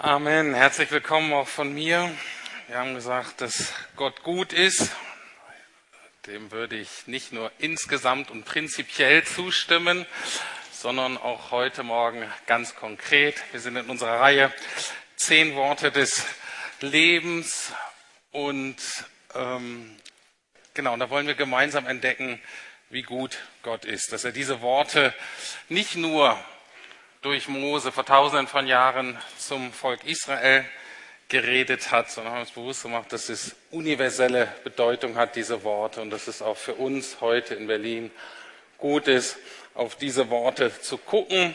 Amen. Herzlich willkommen auch von mir. Wir haben gesagt, dass Gott gut ist. Dem würde ich nicht nur insgesamt und prinzipiell zustimmen, sondern auch heute Morgen ganz konkret. Wir sind in unserer Reihe Zehn Worte des Lebens und ähm, genau, und da wollen wir gemeinsam entdecken, wie gut Gott ist, dass er diese Worte nicht nur durch Mose vor tausenden von Jahren zum Volk Israel geredet hat, sondern haben uns bewusst gemacht, dass es universelle Bedeutung hat, diese Worte, und dass es auch für uns heute in Berlin gut ist, auf diese Worte zu gucken.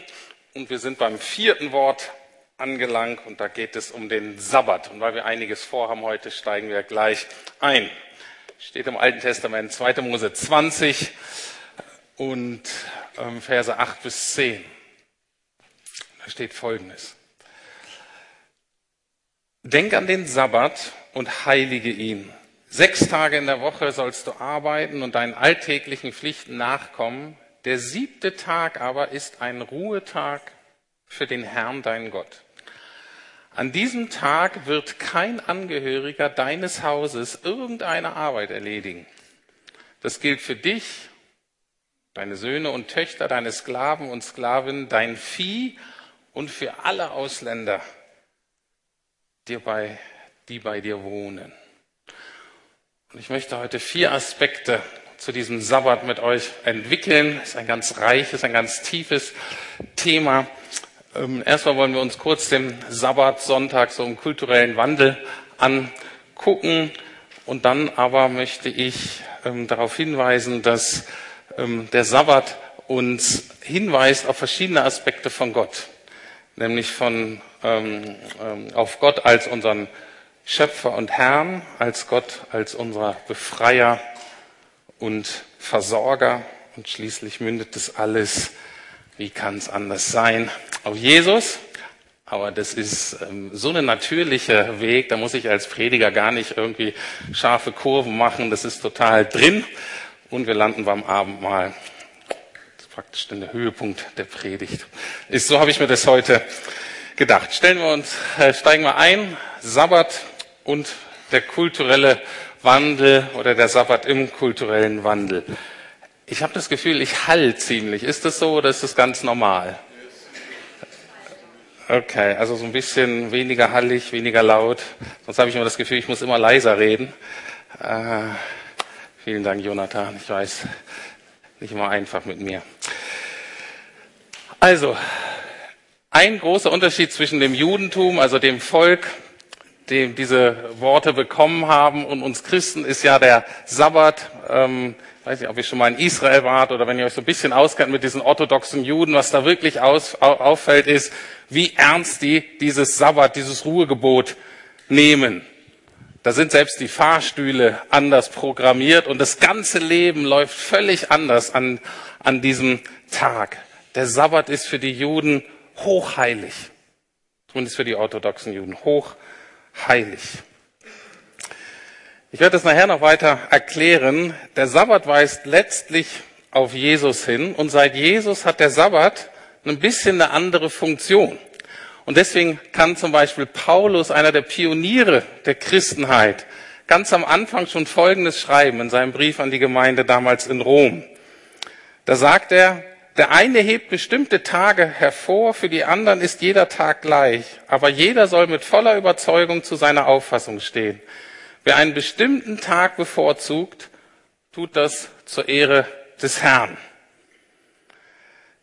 Und wir sind beim vierten Wort angelangt und da geht es um den Sabbat. Und weil wir einiges vorhaben heute, steigen wir gleich ein. Steht im Alten Testament 2. Mose 20 und ähm, Verse 8 bis 10. Da steht Folgendes. Denk an den Sabbat und heilige ihn. Sechs Tage in der Woche sollst du arbeiten und deinen alltäglichen Pflichten nachkommen. Der siebte Tag aber ist ein Ruhetag für den Herrn, deinen Gott. An diesem Tag wird kein Angehöriger deines Hauses irgendeine Arbeit erledigen. Das gilt für dich, deine Söhne und Töchter, deine Sklaven und Sklavinnen, dein Vieh und für alle Ausländer, die bei, die bei dir wohnen. Und ich möchte heute vier Aspekte zu diesem Sabbat mit euch entwickeln. Das ist ein ganz reiches, ein ganz tiefes Thema. Ähm, erstmal wollen wir uns kurz den Sabbat, Sonntag, so einen kulturellen Wandel angucken. Und dann aber möchte ich ähm, darauf hinweisen, dass ähm, der Sabbat uns hinweist auf verschiedene Aspekte von Gott nämlich von, ähm, ähm, auf Gott als unseren Schöpfer und Herrn, als Gott als unser Befreier und Versorger. Und schließlich mündet das alles, wie kann es anders sein, auf Jesus. Aber das ist ähm, so ein natürlicher Weg, da muss ich als Prediger gar nicht irgendwie scharfe Kurven machen, das ist total drin. Und wir landen beim Abendmahl praktisch der Höhepunkt der Predigt ist. So habe ich mir das heute gedacht. Stellen wir uns, äh, steigen wir ein. Sabbat und der kulturelle Wandel oder der Sabbat im kulturellen Wandel. Ich habe das Gefühl, ich hall ziemlich. Ist das so oder ist das ganz normal? Okay, also so ein bisschen weniger hallig, weniger laut. Sonst habe ich immer das Gefühl, ich muss immer leiser reden. Äh, vielen Dank, Jonathan. Ich weiß, nicht immer einfach mit mir. Also, ein großer Unterschied zwischen dem Judentum, also dem Volk, dem diese Worte bekommen haben, und uns Christen ist ja der Sabbat. Ähm, ich weiß nicht, ob ihr schon mal in Israel wart oder wenn ihr euch so ein bisschen auskennt mit diesen orthodoxen Juden, was da wirklich aus, auffällt, ist, wie ernst die dieses Sabbat, dieses Ruhegebot nehmen. Da sind selbst die Fahrstühle anders programmiert und das ganze Leben läuft völlig anders an, an diesem Tag. Der Sabbat ist für die Juden hochheilig. Zumindest für die orthodoxen Juden. Hochheilig. Ich werde das nachher noch weiter erklären. Der Sabbat weist letztlich auf Jesus hin und seit Jesus hat der Sabbat ein bisschen eine andere Funktion. Und deswegen kann zum Beispiel Paulus, einer der Pioniere der Christenheit, ganz am Anfang schon Folgendes schreiben in seinem Brief an die Gemeinde damals in Rom. Da sagt er, der eine hebt bestimmte Tage hervor, für die anderen ist jeder Tag gleich, aber jeder soll mit voller Überzeugung zu seiner Auffassung stehen. Wer einen bestimmten Tag bevorzugt, tut das zur Ehre des Herrn.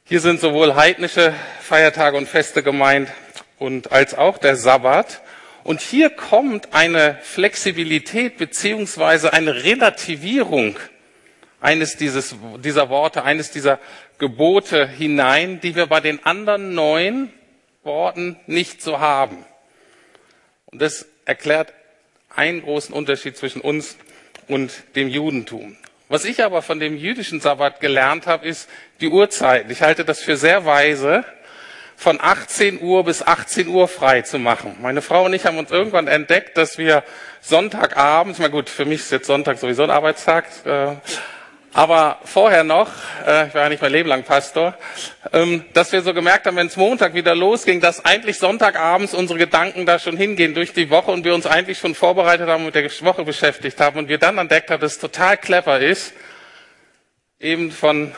Hier sind sowohl heidnische Feiertage und Feste gemeint und als auch der Sabbat. Und hier kommt eine Flexibilität beziehungsweise eine Relativierung eines dieses, dieser Worte, eines dieser Gebote hinein, die wir bei den anderen neun Worten nicht so haben. Und das erklärt einen großen Unterschied zwischen uns und dem Judentum. Was ich aber von dem jüdischen Sabbat gelernt habe, ist die Uhrzeit. Ich halte das für sehr weise, von 18 Uhr bis 18 Uhr frei zu machen. Meine Frau und ich haben uns irgendwann entdeckt, dass wir Sonntagabends, na gut, für mich ist jetzt Sonntag sowieso ein Arbeitstag, äh, Aber vorher noch, äh, ich war ja nicht mein Leben lang Pastor, ähm, dass wir so gemerkt haben, wenn es Montag wieder losging, dass eigentlich Sonntagabends unsere Gedanken da schon hingehen durch die Woche und wir uns eigentlich schon vorbereitet haben, mit der Woche beschäftigt haben und wir dann entdeckt haben, dass es total clever ist, eben von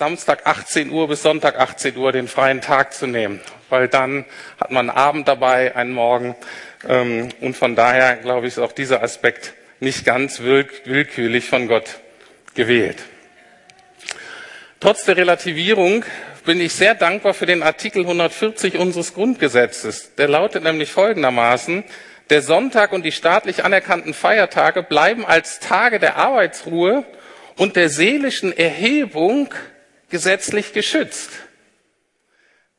Samstag 18 Uhr bis Sonntag 18 Uhr den freien Tag zu nehmen, weil dann hat man einen Abend dabei, einen Morgen ähm, und von daher glaube ich ist auch dieser Aspekt nicht ganz willkürlich von Gott gewählt. Trotz der Relativierung bin ich sehr dankbar für den Artikel 140 unseres Grundgesetzes. Der lautet nämlich folgendermaßen, der Sonntag und die staatlich anerkannten Feiertage bleiben als Tage der Arbeitsruhe und der seelischen Erhebung gesetzlich geschützt.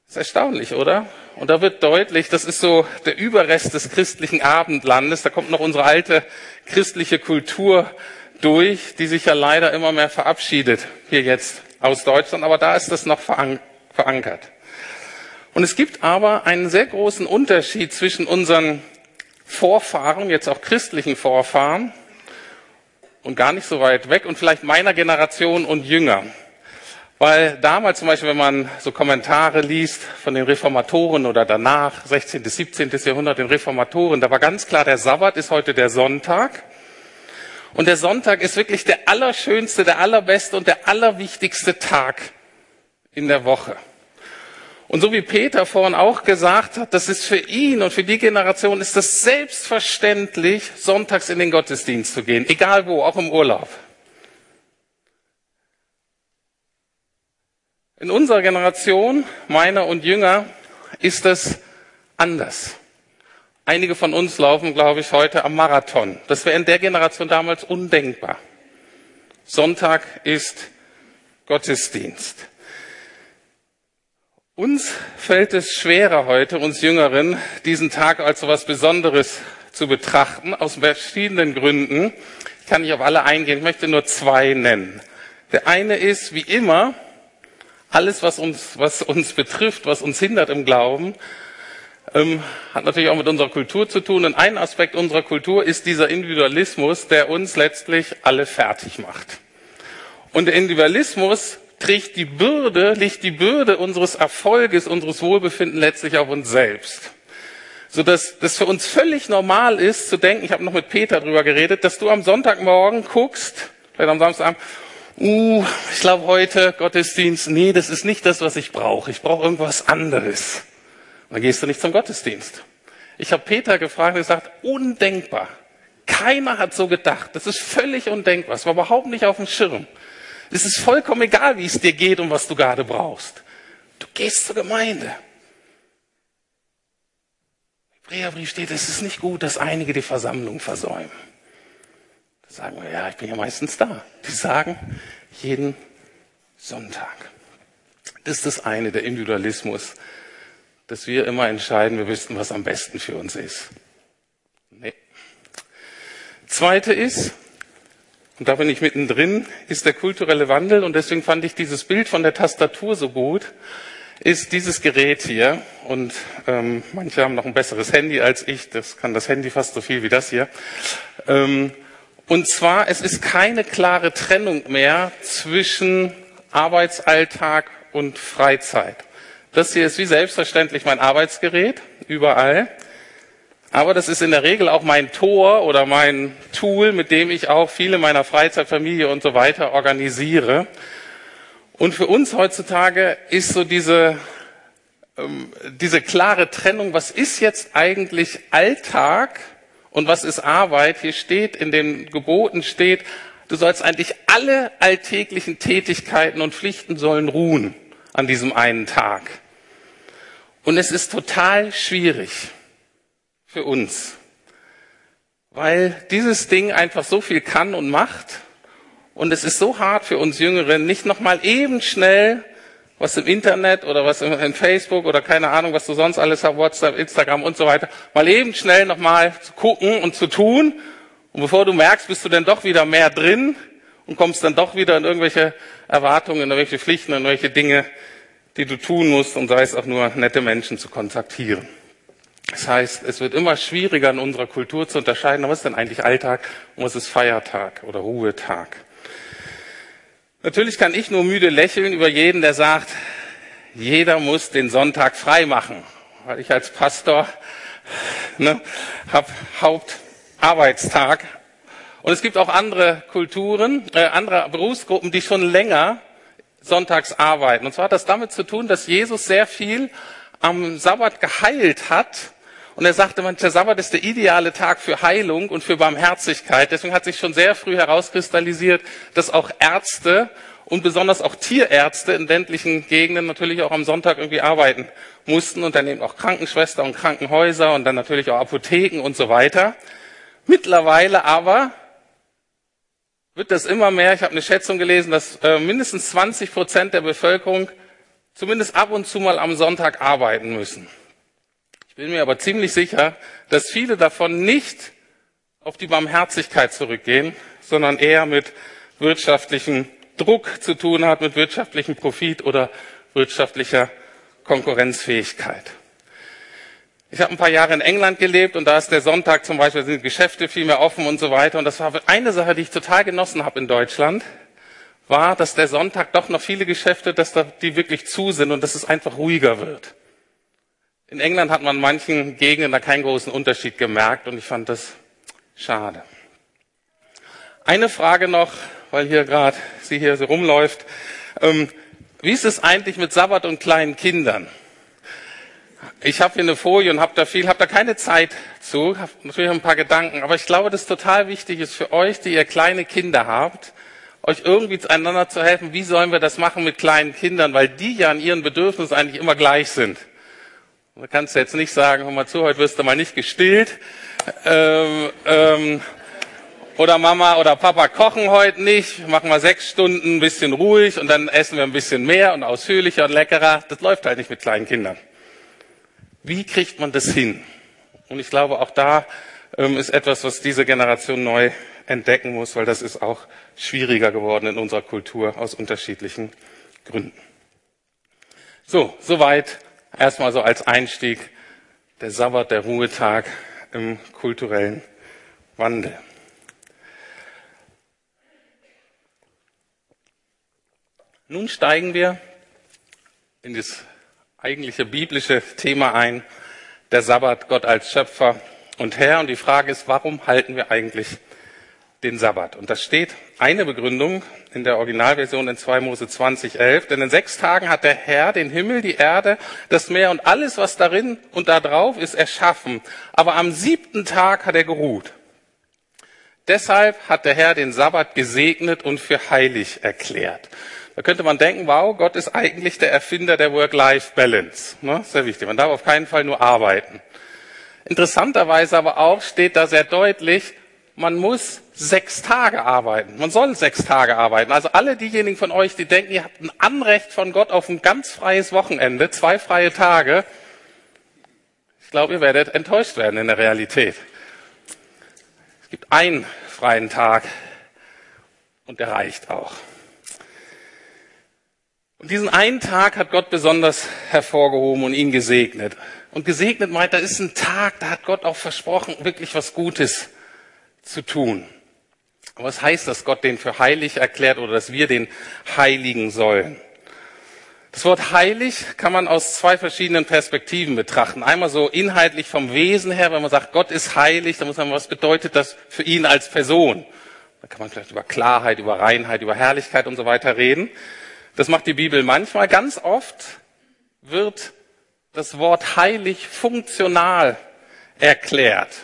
Das ist erstaunlich, oder? Und da wird deutlich, das ist so der Überrest des christlichen Abendlandes. Da kommt noch unsere alte christliche Kultur durch, die sich ja leider immer mehr verabschiedet, hier jetzt aus Deutschland, aber da ist das noch verankert. Und es gibt aber einen sehr großen Unterschied zwischen unseren Vorfahren, jetzt auch christlichen Vorfahren, und gar nicht so weit weg, und vielleicht meiner Generation und jünger. Weil damals zum Beispiel, wenn man so Kommentare liest von den Reformatoren oder danach, 16. bis 17. Jahrhundert, den Reformatoren, da war ganz klar, der Sabbat ist heute der Sonntag. Und der Sonntag ist wirklich der allerschönste, der allerbeste und der allerwichtigste Tag in der Woche. Und so wie Peter vorhin auch gesagt hat, das ist für ihn und für die Generation ist das selbstverständlich, sonntags in den Gottesdienst zu gehen, egal wo, auch im Urlaub. In unserer Generation, meiner und Jünger, ist das anders. Einige von uns laufen, glaube ich, heute am Marathon. Das wäre in der Generation damals undenkbar. Sonntag ist Gottesdienst. Uns fällt es schwerer heute, uns Jüngeren, diesen Tag als so etwas Besonderes zu betrachten, aus verschiedenen Gründen. Ich kann nicht auf alle eingehen, ich möchte nur zwei nennen. Der eine ist, wie immer, alles, was uns, was uns betrifft, was uns hindert im Glauben, ähm, hat natürlich auch mit unserer Kultur zu tun. Und ein Aspekt unserer Kultur ist dieser Individualismus, der uns letztlich alle fertig macht. Und der Individualismus trägt die Bürde, liegt die Bürde unseres Erfolges, unseres Wohlbefinden letztlich auf uns selbst. So dass das für uns völlig normal ist zu denken, ich habe noch mit Peter drüber geredet, dass du am Sonntagmorgen guckst, vielleicht am Samstagabend, uh, ich glaube heute Gottesdienst, nee, das ist nicht das, was ich brauche. Ich brauche irgendwas anderes. Dann gehst du nicht zum Gottesdienst. Ich habe Peter gefragt und gesagt, undenkbar. Keiner hat so gedacht. Das ist völlig undenkbar. Es war überhaupt nicht auf dem Schirm. Es ist vollkommen egal, wie es dir geht und was du gerade brauchst. Du gehst zur Gemeinde. Im Hebräerbrief steht, es ist nicht gut, dass einige die Versammlung versäumen. Sagen wir, ja, ich bin ja meistens da. Die sagen, jeden Sonntag. Das ist das eine, der Individualismus, dass wir immer entscheiden, wir wüssten, was am besten für uns ist. Nee. Zweite ist, und da bin ich mittendrin, ist der kulturelle Wandel und deswegen fand ich dieses Bild von der Tastatur so gut, ist dieses Gerät hier und ähm, manche haben noch ein besseres Handy als ich, das kann das Handy fast so viel wie das hier. Ähm, und zwar, es ist keine klare Trennung mehr zwischen Arbeitsalltag und Freizeit. Das hier ist wie selbstverständlich mein Arbeitsgerät, überall. Aber das ist in der Regel auch mein Tor oder mein Tool, mit dem ich auch viele meiner Freizeitfamilie und so weiter organisiere. Und für uns heutzutage ist so diese, ähm, diese klare Trennung, was ist jetzt eigentlich Alltag und was ist Arbeit? Hier steht, in den Geboten steht, du sollst eigentlich alle alltäglichen Tätigkeiten und Pflichten sollen ruhen an diesem einen Tag. Und es ist total schwierig für uns, weil dieses Ding einfach so viel kann und macht. Und es ist so hart für uns Jüngeren, nicht nochmal eben schnell was im Internet oder was in Facebook oder keine Ahnung, was du sonst alles hast, WhatsApp, Instagram und so weiter, mal eben schnell nochmal zu gucken und zu tun. Und bevor du merkst, bist du dann doch wieder mehr drin und kommst dann doch wieder in irgendwelche Erwartungen, in irgendwelche Pflichten, in irgendwelche Dinge, die du tun musst, und sei es auch nur nette Menschen zu kontaktieren. Das heißt, es wird immer schwieriger in unserer Kultur zu unterscheiden, was ist denn eigentlich Alltag und was ist Feiertag oder Ruhetag. Natürlich kann ich nur müde lächeln über jeden, der sagt, jeder muss den Sonntag frei machen, weil ich als Pastor ne, habe Hauptarbeitstag. Und es gibt auch andere Kulturen, äh, andere Berufsgruppen, die schon länger sonntags arbeiten. Und zwar hat das damit zu tun, dass Jesus sehr viel am Sabbat geheilt hat. Und er sagte, der Sabbat ist der ideale Tag für Heilung und für Barmherzigkeit. Deswegen hat sich schon sehr früh herauskristallisiert, dass auch Ärzte und besonders auch Tierärzte in ländlichen Gegenden natürlich auch am Sonntag irgendwie arbeiten mussten und dann eben auch Krankenschwester und Krankenhäuser und dann natürlich auch Apotheken und so weiter. Mittlerweile aber wird das immer mehr. Ich habe eine Schätzung gelesen, dass äh, mindestens 20 Prozent der Bevölkerung zumindest ab und zu mal am Sonntag arbeiten müssen. Ich bin mir aber ziemlich sicher, dass viele davon nicht auf die Barmherzigkeit zurückgehen, sondern eher mit wirtschaftlichen Druck zu tun hat, mit wirtschaftlichem Profit oder wirtschaftlicher Konkurrenzfähigkeit. Ich habe ein paar Jahre in England gelebt und da ist der Sonntag zum Beispiel, sind Geschäfte viel mehr offen und so weiter. Und das war eine Sache, die ich total genossen habe in Deutschland, war, dass der Sonntag doch noch viele Geschäfte, dass da die wirklich zu sind und dass es einfach ruhiger wird. In England hat man in manchen Gegenden da keinen großen Unterschied gemerkt und ich fand das schade. Eine Frage noch, weil hier gerade sie hier so rumläuft. Ähm, wie ist es eigentlich mit Sabbat und kleinen Kindern? Ich habe hier eine Folie und habe da viel, habe da keine Zeit zu, habe natürlich ein paar Gedanken, aber ich glaube, dass total wichtig ist für euch, die ihr kleine Kinder habt, euch irgendwie einander zu helfen. Wie sollen wir das machen mit kleinen Kindern, weil die ja an ihren Bedürfnissen eigentlich immer gleich sind. Da kannst du jetzt nicht sagen, hör mal zu, heute wirst du mal nicht gestillt. Ähm, ähm, oder Mama oder Papa kochen heute nicht, machen wir sechs Stunden ein bisschen ruhig und dann essen wir ein bisschen mehr und ausführlicher und leckerer. Das läuft halt nicht mit kleinen Kindern. Wie kriegt man das hin? Und ich glaube, auch da ähm, ist etwas, was diese Generation neu entdecken muss, weil das ist auch schwieriger geworden in unserer Kultur aus unterschiedlichen Gründen. So, soweit erstmal so als Einstieg der Sabbat, der Ruhetag im kulturellen Wandel. Nun steigen wir in das eigentliche biblische Thema ein, der Sabbat, Gott als Schöpfer und Herr. Und die Frage ist, warum halten wir eigentlich den Sabbat? Und das steht eine Begründung in der Originalversion in 2 Mose 20, 11. Denn in sechs Tagen hat der Herr den Himmel, die Erde, das Meer und alles, was darin und da drauf ist, erschaffen. Aber am siebten Tag hat er geruht. Deshalb hat der Herr den Sabbat gesegnet und für heilig erklärt. Da könnte man denken, wow, Gott ist eigentlich der Erfinder der Work-Life-Balance. Ne? Sehr wichtig. Man darf auf keinen Fall nur arbeiten. Interessanterweise aber auch steht da sehr deutlich, man muss sechs Tage arbeiten. Man soll sechs Tage arbeiten. Also alle diejenigen von euch, die denken, ihr habt ein Anrecht von Gott auf ein ganz freies Wochenende, zwei freie Tage, ich glaube, ihr werdet enttäuscht werden in der Realität. Es gibt einen freien Tag und der reicht auch. Und diesen einen Tag hat Gott besonders hervorgehoben und ihn gesegnet. Und gesegnet meint, da ist ein Tag, da hat Gott auch versprochen, wirklich was Gutes zu tun. Was heißt das, Gott den für heilig erklärt oder dass wir den heiligen sollen? Das Wort heilig kann man aus zwei verschiedenen Perspektiven betrachten. Einmal so inhaltlich vom Wesen her, wenn man sagt, Gott ist heilig, dann muss man, was bedeutet das für ihn als Person? Da kann man vielleicht über Klarheit, über Reinheit, über Herrlichkeit und so weiter reden. Das macht die Bibel manchmal. Ganz oft wird das Wort heilig funktional erklärt.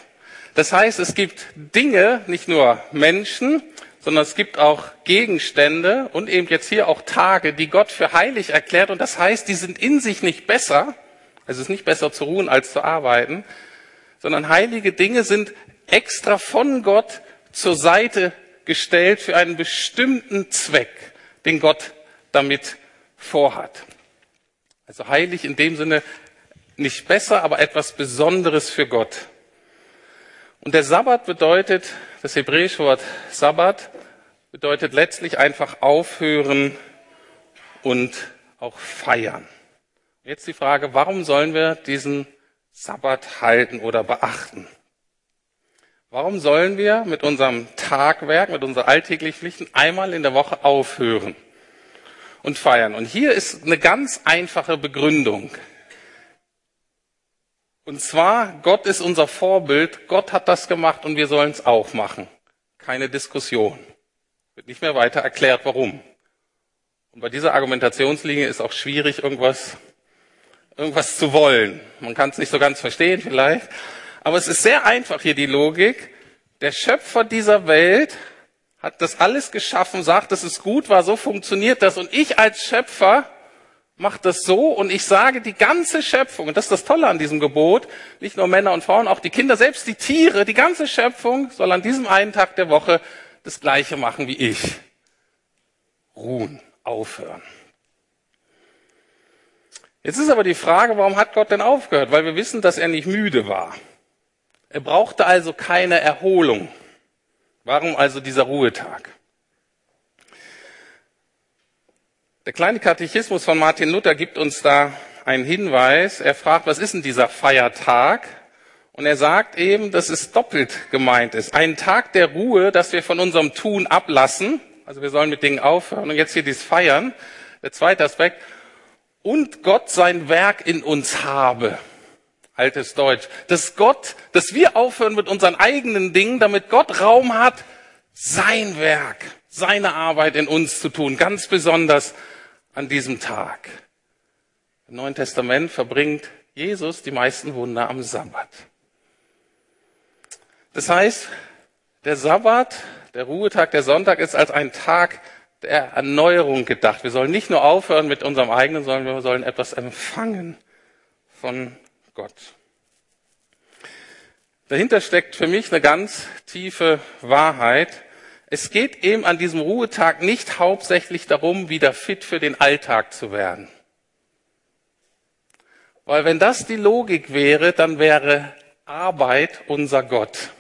Das heißt, es gibt Dinge, nicht nur Menschen, sondern es gibt auch Gegenstände und eben jetzt hier auch Tage, die Gott für heilig erklärt. Und das heißt, die sind in sich nicht besser, also es ist nicht besser zu ruhen als zu arbeiten, sondern heilige Dinge sind extra von Gott zur Seite gestellt für einen bestimmten Zweck, den Gott damit vorhat. Also heilig in dem Sinne nicht besser, aber etwas Besonderes für Gott. Und der Sabbat bedeutet, das hebräische Wort Sabbat bedeutet letztlich einfach aufhören und auch feiern. Jetzt die Frage, warum sollen wir diesen Sabbat halten oder beachten? Warum sollen wir mit unserem Tagwerk, mit unseren alltäglichen Pflichten einmal in der Woche aufhören? und feiern. Und hier ist eine ganz einfache Begründung. Und zwar, Gott ist unser Vorbild, Gott hat das gemacht und wir sollen es auch machen. Keine Diskussion. Wird nicht mehr weiter erklärt, warum. Und bei dieser Argumentationslinie ist auch schwierig, irgendwas, irgendwas zu wollen. Man kann es nicht so ganz verstehen vielleicht, aber es ist sehr einfach hier die Logik. Der Schöpfer dieser Welt hat das alles geschaffen, sagt, dass es gut war, so funktioniert das. Und ich als Schöpfer mache das so und ich sage, die ganze Schöpfung, und das ist das Tolle an diesem Gebot, nicht nur Männer und Frauen, auch die Kinder, selbst die Tiere, die ganze Schöpfung soll an diesem einen Tag der Woche das Gleiche machen wie ich. Ruhen, aufhören. Jetzt ist aber die Frage, warum hat Gott denn aufgehört? Weil wir wissen, dass er nicht müde war. Er brauchte also keine Erholung. Warum also dieser Ruhetag? Der kleine Katechismus von Martin Luther gibt uns da einen Hinweis. Er fragt, was ist denn dieser Feiertag? Und er sagt eben, dass es doppelt gemeint ist. Ein Tag der Ruhe, dass wir von unserem Tun ablassen. Also wir sollen mit Dingen aufhören. Und jetzt hier dies Feiern. Der zweite Aspekt. Und Gott sein Werk in uns habe altes Deutsch, dass Gott, dass wir aufhören mit unseren eigenen Dingen, damit Gott Raum hat, sein Werk, seine Arbeit in uns zu tun, ganz besonders an diesem Tag. Im Neuen Testament verbringt Jesus die meisten Wunder am Sabbat. Das heißt, der Sabbat, der Ruhetag, der Sonntag ist als ein Tag der Erneuerung gedacht. Wir sollen nicht nur aufhören mit unserem eigenen, sondern wir sollen etwas empfangen von Gott. Dahinter steckt für mich eine ganz tiefe Wahrheit. Es geht eben an diesem Ruhetag nicht hauptsächlich darum, wieder fit für den Alltag zu werden. Weil wenn das die Logik wäre, dann wäre Arbeit unser Gott.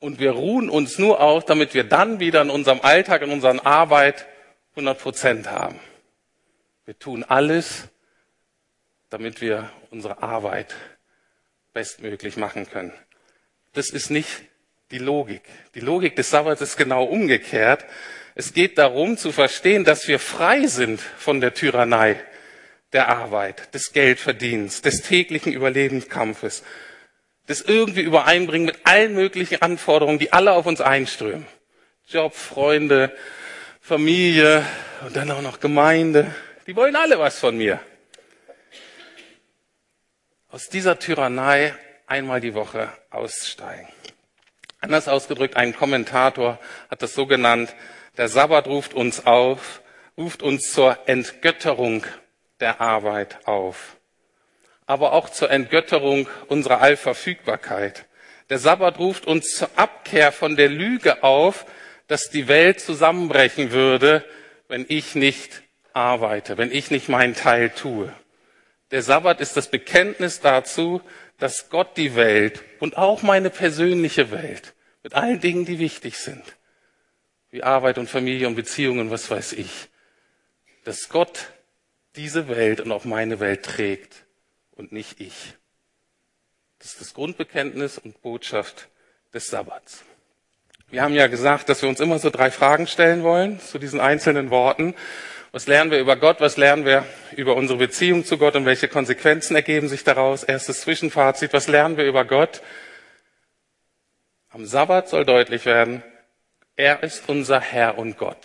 Und wir ruhen uns nur aus, damit wir dann wieder in unserem Alltag, in unserer Arbeit 100 Prozent haben. Wir tun alles, damit wir unsere Arbeit bestmöglich machen können. Das ist nicht die Logik. Die Logik des Sabbats ist genau umgekehrt. Es geht darum zu verstehen, dass wir frei sind von der Tyrannei der Arbeit, des Geldverdienens, des täglichen Überlebenskampfes, des irgendwie Übereinbringen mit allen möglichen Anforderungen, die alle auf uns einströmen. Job, Freunde, Familie und dann auch noch Gemeinde. Die wollen alle was von mir aus dieser Tyrannei einmal die Woche aussteigen. Anders ausgedrückt, ein Kommentator hat das so genannt, der Sabbat ruft uns auf, ruft uns zur Entgötterung der Arbeit auf, aber auch zur Entgötterung unserer Allverfügbarkeit. Der Sabbat ruft uns zur Abkehr von der Lüge auf, dass die Welt zusammenbrechen würde, wenn ich nicht arbeite, wenn ich nicht meinen Teil tue. Der Sabbat ist das Bekenntnis dazu, dass Gott die Welt und auch meine persönliche Welt mit allen Dingen, die wichtig sind, wie Arbeit und Familie und Beziehungen, was weiß ich, dass Gott diese Welt und auch meine Welt trägt und nicht ich. Das ist das Grundbekenntnis und Botschaft des Sabbats. Wir haben ja gesagt, dass wir uns immer so drei Fragen stellen wollen zu diesen einzelnen Worten. Was lernen wir über Gott? Was lernen wir über unsere Beziehung zu Gott und welche Konsequenzen ergeben sich daraus? Erstes Zwischenfazit. Was lernen wir über Gott? Am Sabbat soll deutlich werden, er ist unser Herr und Gott.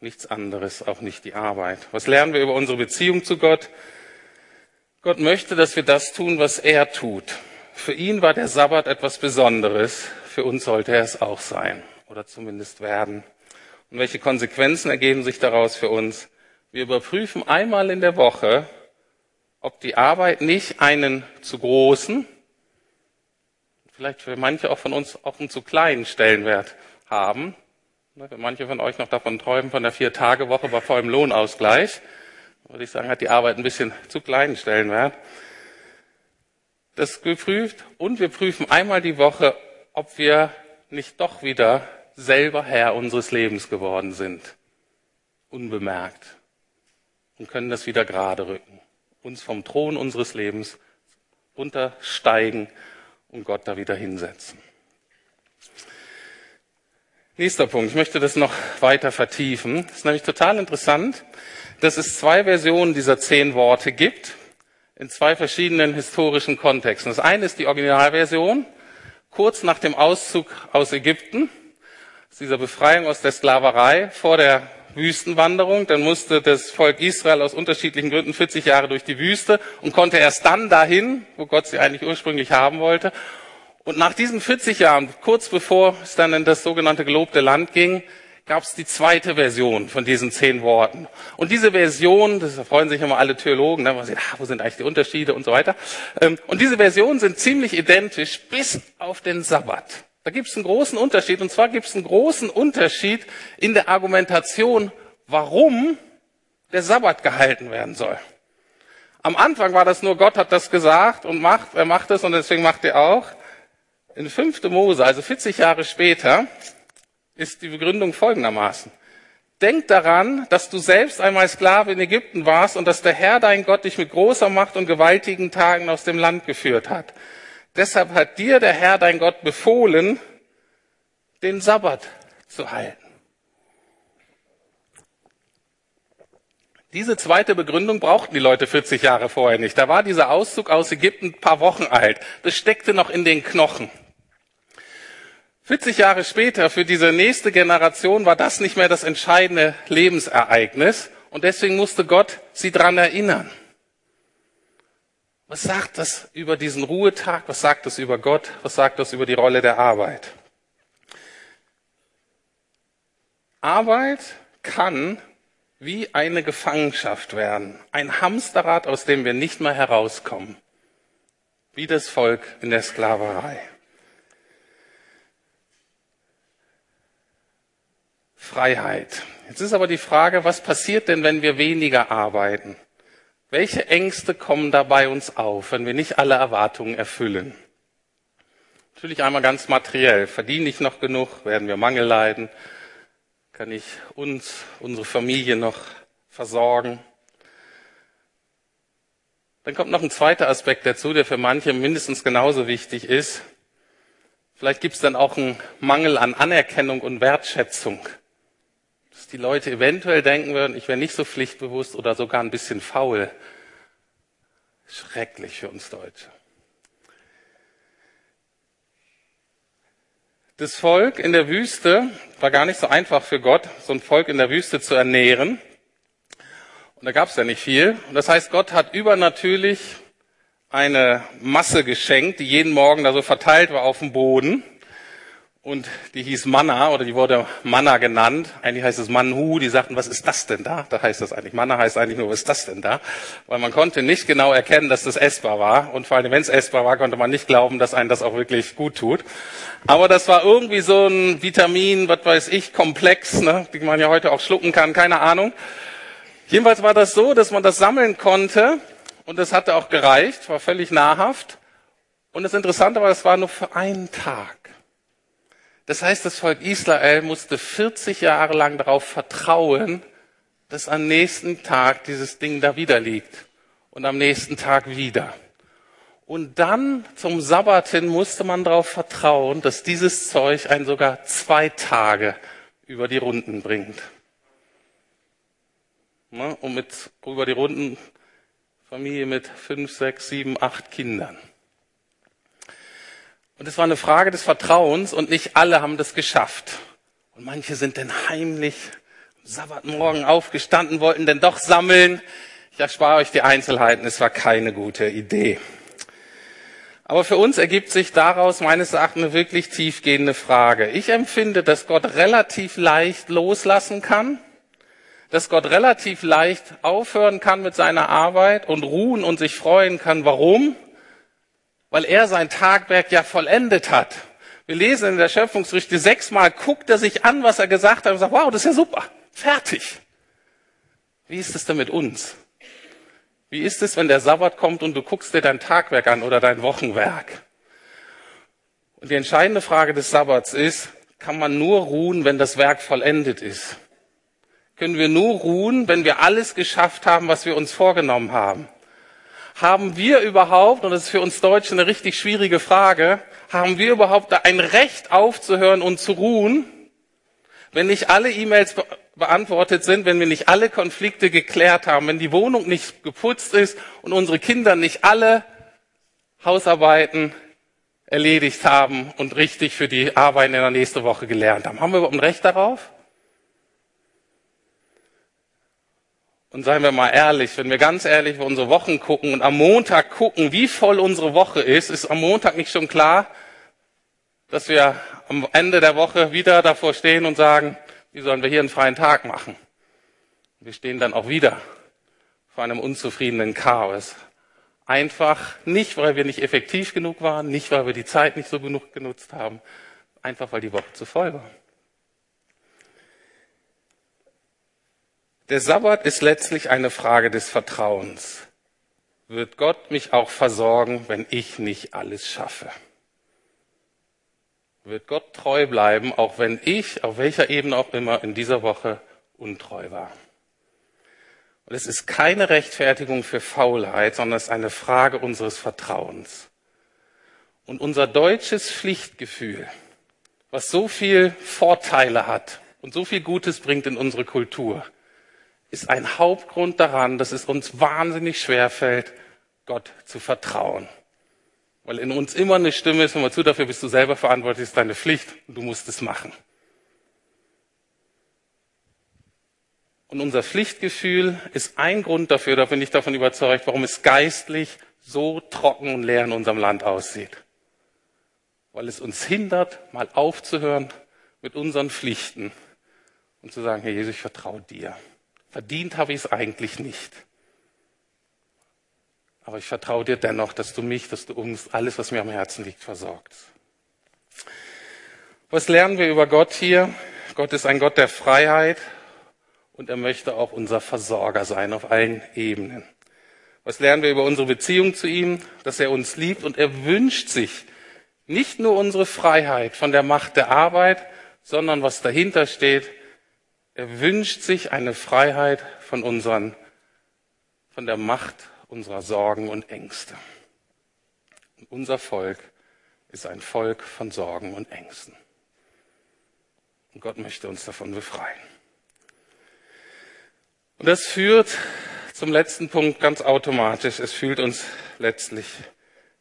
Nichts anderes, auch nicht die Arbeit. Was lernen wir über unsere Beziehung zu Gott? Gott möchte, dass wir das tun, was er tut. Für ihn war der Sabbat etwas Besonderes. Für uns sollte er es auch sein oder zumindest werden. Und welche Konsequenzen ergeben sich daraus für uns? Wir überprüfen einmal in der Woche, ob die Arbeit nicht einen zu großen, vielleicht für manche auch von uns auch einen zu kleinen Stellenwert haben. Wenn manche von euch noch davon träumen, von der Vier-Tage-Woche bei vollem Lohnausgleich, würde ich sagen, hat die Arbeit ein bisschen zu kleinen Stellenwert. Das geprüft und wir prüfen einmal die Woche, ob wir nicht doch wieder selber Herr unseres Lebens geworden sind, unbemerkt, und können das wieder gerade rücken, uns vom Thron unseres Lebens untersteigen und Gott da wieder hinsetzen. Nächster Punkt. Ich möchte das noch weiter vertiefen. Es ist nämlich total interessant, dass es zwei Versionen dieser zehn Worte gibt in zwei verschiedenen historischen Kontexten. Das eine ist die Originalversion, kurz nach dem Auszug aus Ägypten, aus dieser Befreiung aus der Sklaverei vor der Wüstenwanderung. Dann musste das Volk Israel aus unterschiedlichen Gründen 40 Jahre durch die Wüste und konnte erst dann dahin, wo Gott sie eigentlich ursprünglich haben wollte. Und nach diesen 40 Jahren, kurz bevor es dann in das sogenannte gelobte Land ging, gab es die zweite Version von diesen zehn Worten. Und diese Version, da freuen sich immer alle Theologen, ne, man sieht, ah, wo sind eigentlich die Unterschiede und so weiter. Ähm, und diese Versionen sind ziemlich identisch bis auf den Sabbat. Da gibt es einen großen Unterschied. Und zwar gibt es einen großen Unterschied in der Argumentation, warum der Sabbat gehalten werden soll. Am Anfang war das nur, Gott hat das gesagt und macht, er macht es und deswegen macht er auch. In 5. Mose, also 40 Jahre später, ist die Begründung folgendermaßen. Denk daran, dass du selbst einmal Sklave in Ägypten warst und dass der Herr dein Gott dich mit großer Macht und gewaltigen Tagen aus dem Land geführt hat. Deshalb hat dir der Herr dein Gott befohlen, den Sabbat zu halten. Diese zweite Begründung brauchten die Leute 40 Jahre vorher nicht. Da war dieser Auszug aus Ägypten ein paar Wochen alt. Das steckte noch in den Knochen. 40 Jahre später, für diese nächste Generation, war das nicht mehr das entscheidende Lebensereignis und deswegen musste Gott sie dran erinnern. Was sagt das über diesen Ruhetag? Was sagt das über Gott? Was sagt das über die Rolle der Arbeit? Arbeit kann wie eine Gefangenschaft werden, ein Hamsterrad, aus dem wir nicht mehr herauskommen, wie das Volk in der Sklaverei. Freiheit. Jetzt ist aber die Frage, was passiert denn, wenn wir weniger arbeiten? Welche Ängste kommen da bei uns auf, wenn wir nicht alle Erwartungen erfüllen? Natürlich einmal ganz materiell. Verdiene ich noch genug? Werden wir Mangel leiden? Kann ich uns, unsere Familie noch versorgen? Dann kommt noch ein zweiter Aspekt dazu, der für manche mindestens genauso wichtig ist. Vielleicht gibt es dann auch einen Mangel an Anerkennung und Wertschätzung die Leute eventuell denken würden, ich wäre nicht so pflichtbewusst oder sogar ein bisschen faul. Schrecklich für uns Deutsche. Das Volk in der Wüste war gar nicht so einfach für Gott, so ein Volk in der Wüste zu ernähren. Und da gab es ja nicht viel. Und das heißt, Gott hat übernatürlich eine Masse geschenkt, die jeden Morgen da so verteilt war auf dem Boden und die hieß Manna oder die wurde Manna genannt. Eigentlich heißt es Manhu. Die sagten, was ist das denn da? Da heißt das eigentlich. Manna heißt eigentlich nur, was ist das denn da? Weil man konnte nicht genau erkennen, dass das essbar war. Und vor allem, wenn es essbar war, konnte man nicht glauben, dass einen das auch wirklich gut tut. Aber das war irgendwie so ein Vitamin, was weiß ich, Komplex, ne, die man ja heute auch schlucken kann, keine Ahnung. Jedenfalls war das so, dass man das sammeln konnte und das hatte auch gereicht, war völlig nahrhaft. Und das Interessante war, es war nur für einen Tag. Das heißt, das Volk Israel musste 40 Jahre lang darauf vertrauen, dass am nächsten Tag dieses Ding da wieder liegt und am nächsten Tag wieder. Und dann zum Sabbat hin musste man darauf vertrauen, dass dieses Zeug einen sogar zwei Tage über die Runden bringt. Ne, und mit über die Runden Familie mit fünf, sechs, sieben, acht Kindern. Und es war eine Frage des Vertrauens und nicht alle haben das geschafft. Und manche sind dann heimlich am Sabbatmorgen aufgestanden, wollten denn doch sammeln. Ich erspare euch die Einzelheiten, es war keine gute Idee. Aber für uns ergibt sich daraus meines Erachtens eine wirklich tiefgehende Frage. Ich empfinde, dass Gott relativ leicht loslassen kann, dass Gott relativ leicht aufhören kann mit seiner Arbeit und ruhen und sich freuen kann. Warum? Weil er sein Tagwerk ja vollendet hat. Wir lesen in der Schöpfungsrichte sechsmal, guckt er sich an, was er gesagt hat und sagt, wow, das ist ja super, fertig. Wie ist es denn mit uns? Wie ist es, wenn der Sabbat kommt und du guckst dir dein Tagwerk an oder dein Wochenwerk? Und die entscheidende Frage des Sabbats ist, kann man nur ruhen, wenn das Werk vollendet ist? Können wir nur ruhen, wenn wir alles geschafft haben, was wir uns vorgenommen haben? Haben wir überhaupt, und das ist für uns Deutsche eine richtig schwierige Frage, haben wir überhaupt ein Recht aufzuhören und zu ruhen, wenn nicht alle E-Mails be beantwortet sind, wenn wir nicht alle Konflikte geklärt haben, wenn die Wohnung nicht geputzt ist und unsere Kinder nicht alle Hausarbeiten erledigt haben und richtig für die Arbeit in der nächsten Woche gelernt haben. Haben wir überhaupt ein Recht darauf? Und seien wir mal ehrlich, wenn wir ganz ehrlich auf unsere Wochen gucken und am Montag gucken, wie voll unsere Woche ist, ist am Montag nicht schon klar, dass wir am Ende der Woche wieder davor stehen und sagen, wie sollen wir hier einen freien Tag machen? Wir stehen dann auch wieder vor einem unzufriedenen Chaos. Einfach nicht, weil wir nicht effektiv genug waren, nicht, weil wir die Zeit nicht so genug genutzt haben, einfach weil die Woche zu voll war. Der Sabbat ist letztlich eine Frage des Vertrauens. Wird Gott mich auch versorgen, wenn ich nicht alles schaffe? Wird Gott treu bleiben, auch wenn ich, auf welcher Ebene auch immer, in dieser Woche untreu war? Und es ist keine Rechtfertigung für Faulheit, sondern es ist eine Frage unseres Vertrauens. Und unser deutsches Pflichtgefühl, was so viel Vorteile hat und so viel Gutes bringt in unsere Kultur, ist ein Hauptgrund daran, dass es uns wahnsinnig schwer fällt, Gott zu vertrauen. Weil in uns immer eine Stimme ist, wenn man zu, dafür bist du selber verantwortlich, ist deine Pflicht und du musst es machen. Und unser Pflichtgefühl ist ein Grund dafür, da bin ich davon überzeugt, warum es geistlich so trocken und leer in unserem Land aussieht. Weil es uns hindert, mal aufzuhören mit unseren Pflichten und zu sagen, Herr Jesus, ich vertraue dir. Verdient habe ich es eigentlich nicht. Aber ich vertraue dir dennoch, dass du mich, dass du uns alles, was mir am Herzen liegt, versorgst. Was lernen wir über Gott hier? Gott ist ein Gott der Freiheit und er möchte auch unser Versorger sein auf allen Ebenen. Was lernen wir über unsere Beziehung zu ihm? Dass er uns liebt und er wünscht sich nicht nur unsere Freiheit von der Macht der Arbeit, sondern was dahinter steht, er wünscht sich eine Freiheit von unseren, von der Macht unserer Sorgen und Ängste. Und unser Volk ist ein Volk von Sorgen und Ängsten. Und Gott möchte uns davon befreien. Und das führt zum letzten Punkt ganz automatisch. Es führt uns letztlich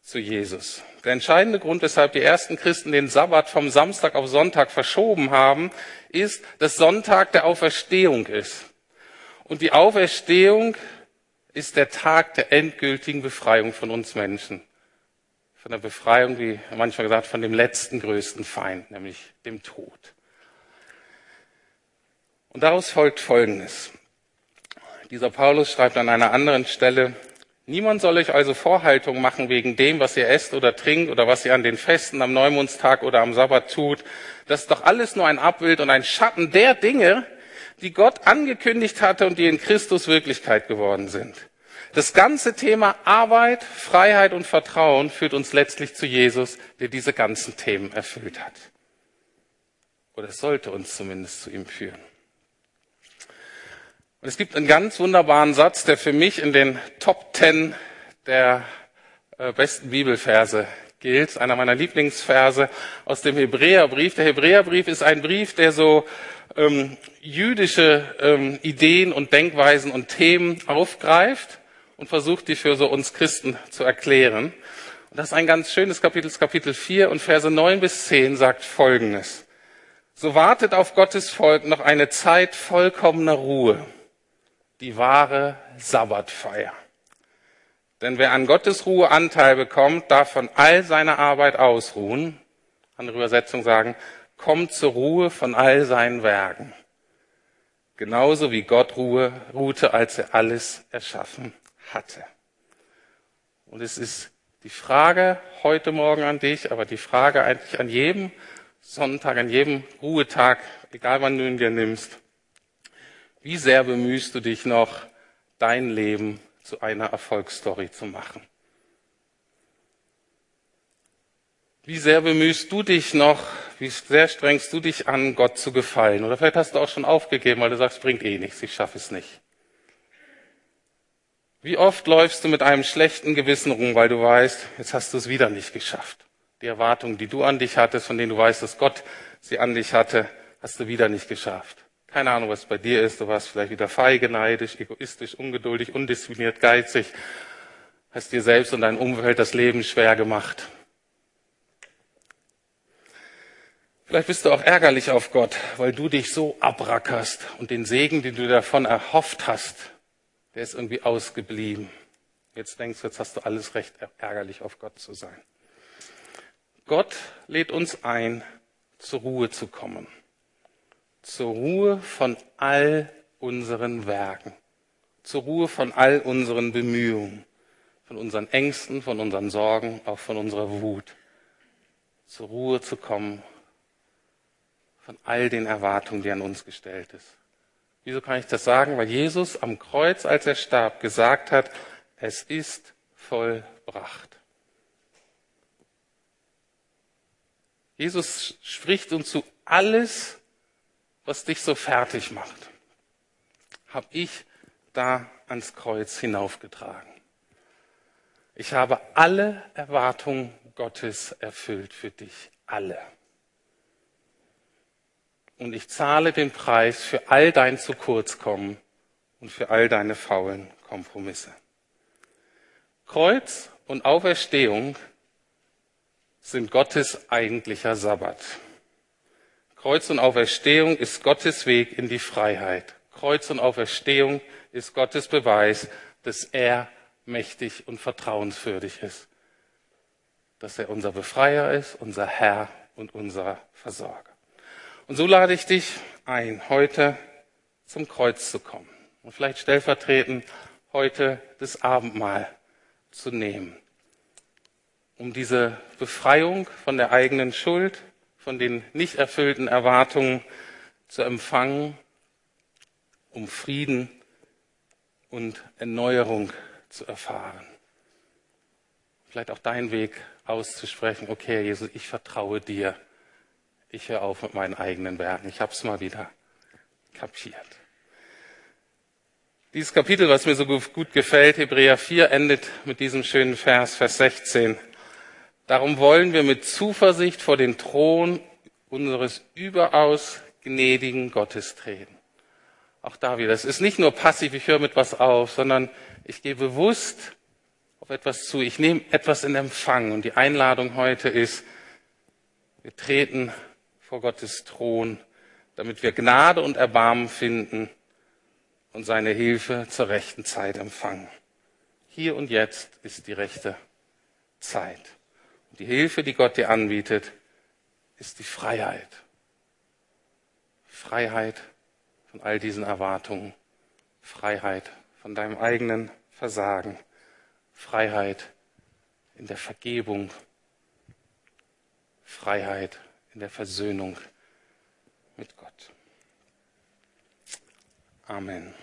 zu Jesus. Der entscheidende Grund, weshalb die ersten Christen den Sabbat vom Samstag auf Sonntag verschoben haben, ist, dass Sonntag der Auferstehung ist. Und die Auferstehung ist der Tag der endgültigen Befreiung von uns Menschen. Von der Befreiung, wie manchmal gesagt, von dem letzten größten Feind, nämlich dem Tod. Und daraus folgt Folgendes. Dieser Paulus schreibt an einer anderen Stelle, Niemand soll euch also Vorhaltung machen wegen dem, was ihr esst oder trinkt oder was ihr an den Festen am Neumondstag oder am Sabbat tut. Das ist doch alles nur ein Abbild und ein Schatten der Dinge, die Gott angekündigt hatte und die in Christus Wirklichkeit geworden sind. Das ganze Thema Arbeit, Freiheit und Vertrauen führt uns letztlich zu Jesus, der diese ganzen Themen erfüllt hat. Oder es sollte uns zumindest zu ihm führen. Und es gibt einen ganz wunderbaren Satz, der für mich in den Top Ten der äh, besten Bibelverse gilt. Einer meiner Lieblingsverse aus dem Hebräerbrief. Der Hebräerbrief ist ein Brief, der so ähm, jüdische ähm, Ideen und Denkweisen und Themen aufgreift und versucht, die für so uns Christen zu erklären. Und das ist ein ganz schönes Kapitel, Kapitel 4 und Verse 9 bis 10 sagt Folgendes. So wartet auf Gottes Volk noch eine Zeit vollkommener Ruhe die wahre Sabbatfeier. Denn wer an Gottes Ruhe Anteil bekommt, darf von all seiner Arbeit ausruhen. Andere Übersetzungen sagen, kommt zur Ruhe von all seinen Werken. Genauso wie Gott Ruhe ruhte, als er alles erschaffen hatte. Und es ist die Frage heute Morgen an dich, aber die Frage eigentlich an jedem Sonntag, an jedem Ruhetag, egal wann du ihn dir nimmst. Wie sehr bemühst du dich noch, dein Leben zu einer Erfolgsstory zu machen? Wie sehr bemühst du dich noch, wie sehr strengst du dich an, Gott zu gefallen? Oder vielleicht hast du auch schon aufgegeben, weil du sagst, bringt eh nichts, ich schaffe es nicht. Wie oft läufst du mit einem schlechten Gewissen rum, weil du weißt, jetzt hast du es wieder nicht geschafft. Die Erwartungen, die du an dich hattest, von denen du weißt, dass Gott sie an dich hatte, hast du wieder nicht geschafft. Keine Ahnung, was bei dir ist. Du warst vielleicht wieder feige, neidisch, egoistisch, ungeduldig, undiszipliniert, geizig. Hast dir selbst und deinem Umfeld das Leben schwer gemacht. Vielleicht bist du auch ärgerlich auf Gott, weil du dich so abrackerst und den Segen, den du davon erhofft hast, der ist irgendwie ausgeblieben. Jetzt denkst du, jetzt hast du alles recht, ärgerlich auf Gott zu sein. Gott lädt uns ein, zur Ruhe zu kommen zur Ruhe von all unseren Werken, zur Ruhe von all unseren Bemühungen, von unseren Ängsten, von unseren Sorgen, auch von unserer Wut, zur Ruhe zu kommen von all den Erwartungen, die an uns gestellt ist. Wieso kann ich das sagen? Weil Jesus am Kreuz, als er starb, gesagt hat, es ist vollbracht. Jesus spricht uns zu alles was dich so fertig macht, habe ich da ans Kreuz hinaufgetragen. Ich habe alle Erwartungen Gottes erfüllt für dich, alle. Und ich zahle den Preis für all dein zu kurz kommen und für all deine faulen Kompromisse. Kreuz und Auferstehung sind Gottes eigentlicher Sabbat. Kreuz und Auferstehung ist Gottes Weg in die Freiheit. Kreuz und Auferstehung ist Gottes Beweis, dass er mächtig und vertrauenswürdig ist. Dass er unser Befreier ist, unser Herr und unser Versorger. Und so lade ich dich ein, heute zum Kreuz zu kommen und vielleicht stellvertretend heute das Abendmahl zu nehmen, um diese Befreiung von der eigenen Schuld, von den nicht erfüllten Erwartungen zu empfangen, um Frieden und Erneuerung zu erfahren. Vielleicht auch deinen Weg auszusprechen, okay, Jesus, ich vertraue dir. Ich höre auf mit meinen eigenen Werken. Ich habe es mal wieder kapiert. Dieses Kapitel, was mir so gut gefällt, Hebräer 4, endet mit diesem schönen Vers, Vers 16. Darum wollen wir mit Zuversicht vor den Thron unseres überaus gnädigen Gottes treten. Auch da wieder. Es ist nicht nur passiv, ich höre mit was auf, sondern ich gehe bewusst auf etwas zu. Ich nehme etwas in Empfang. Und die Einladung heute ist, wir treten vor Gottes Thron, damit wir Gnade und Erbarmen finden und seine Hilfe zur rechten Zeit empfangen. Hier und jetzt ist die rechte Zeit. Die Hilfe, die Gott dir anbietet, ist die Freiheit. Freiheit von all diesen Erwartungen. Freiheit von deinem eigenen Versagen. Freiheit in der Vergebung. Freiheit in der Versöhnung mit Gott. Amen.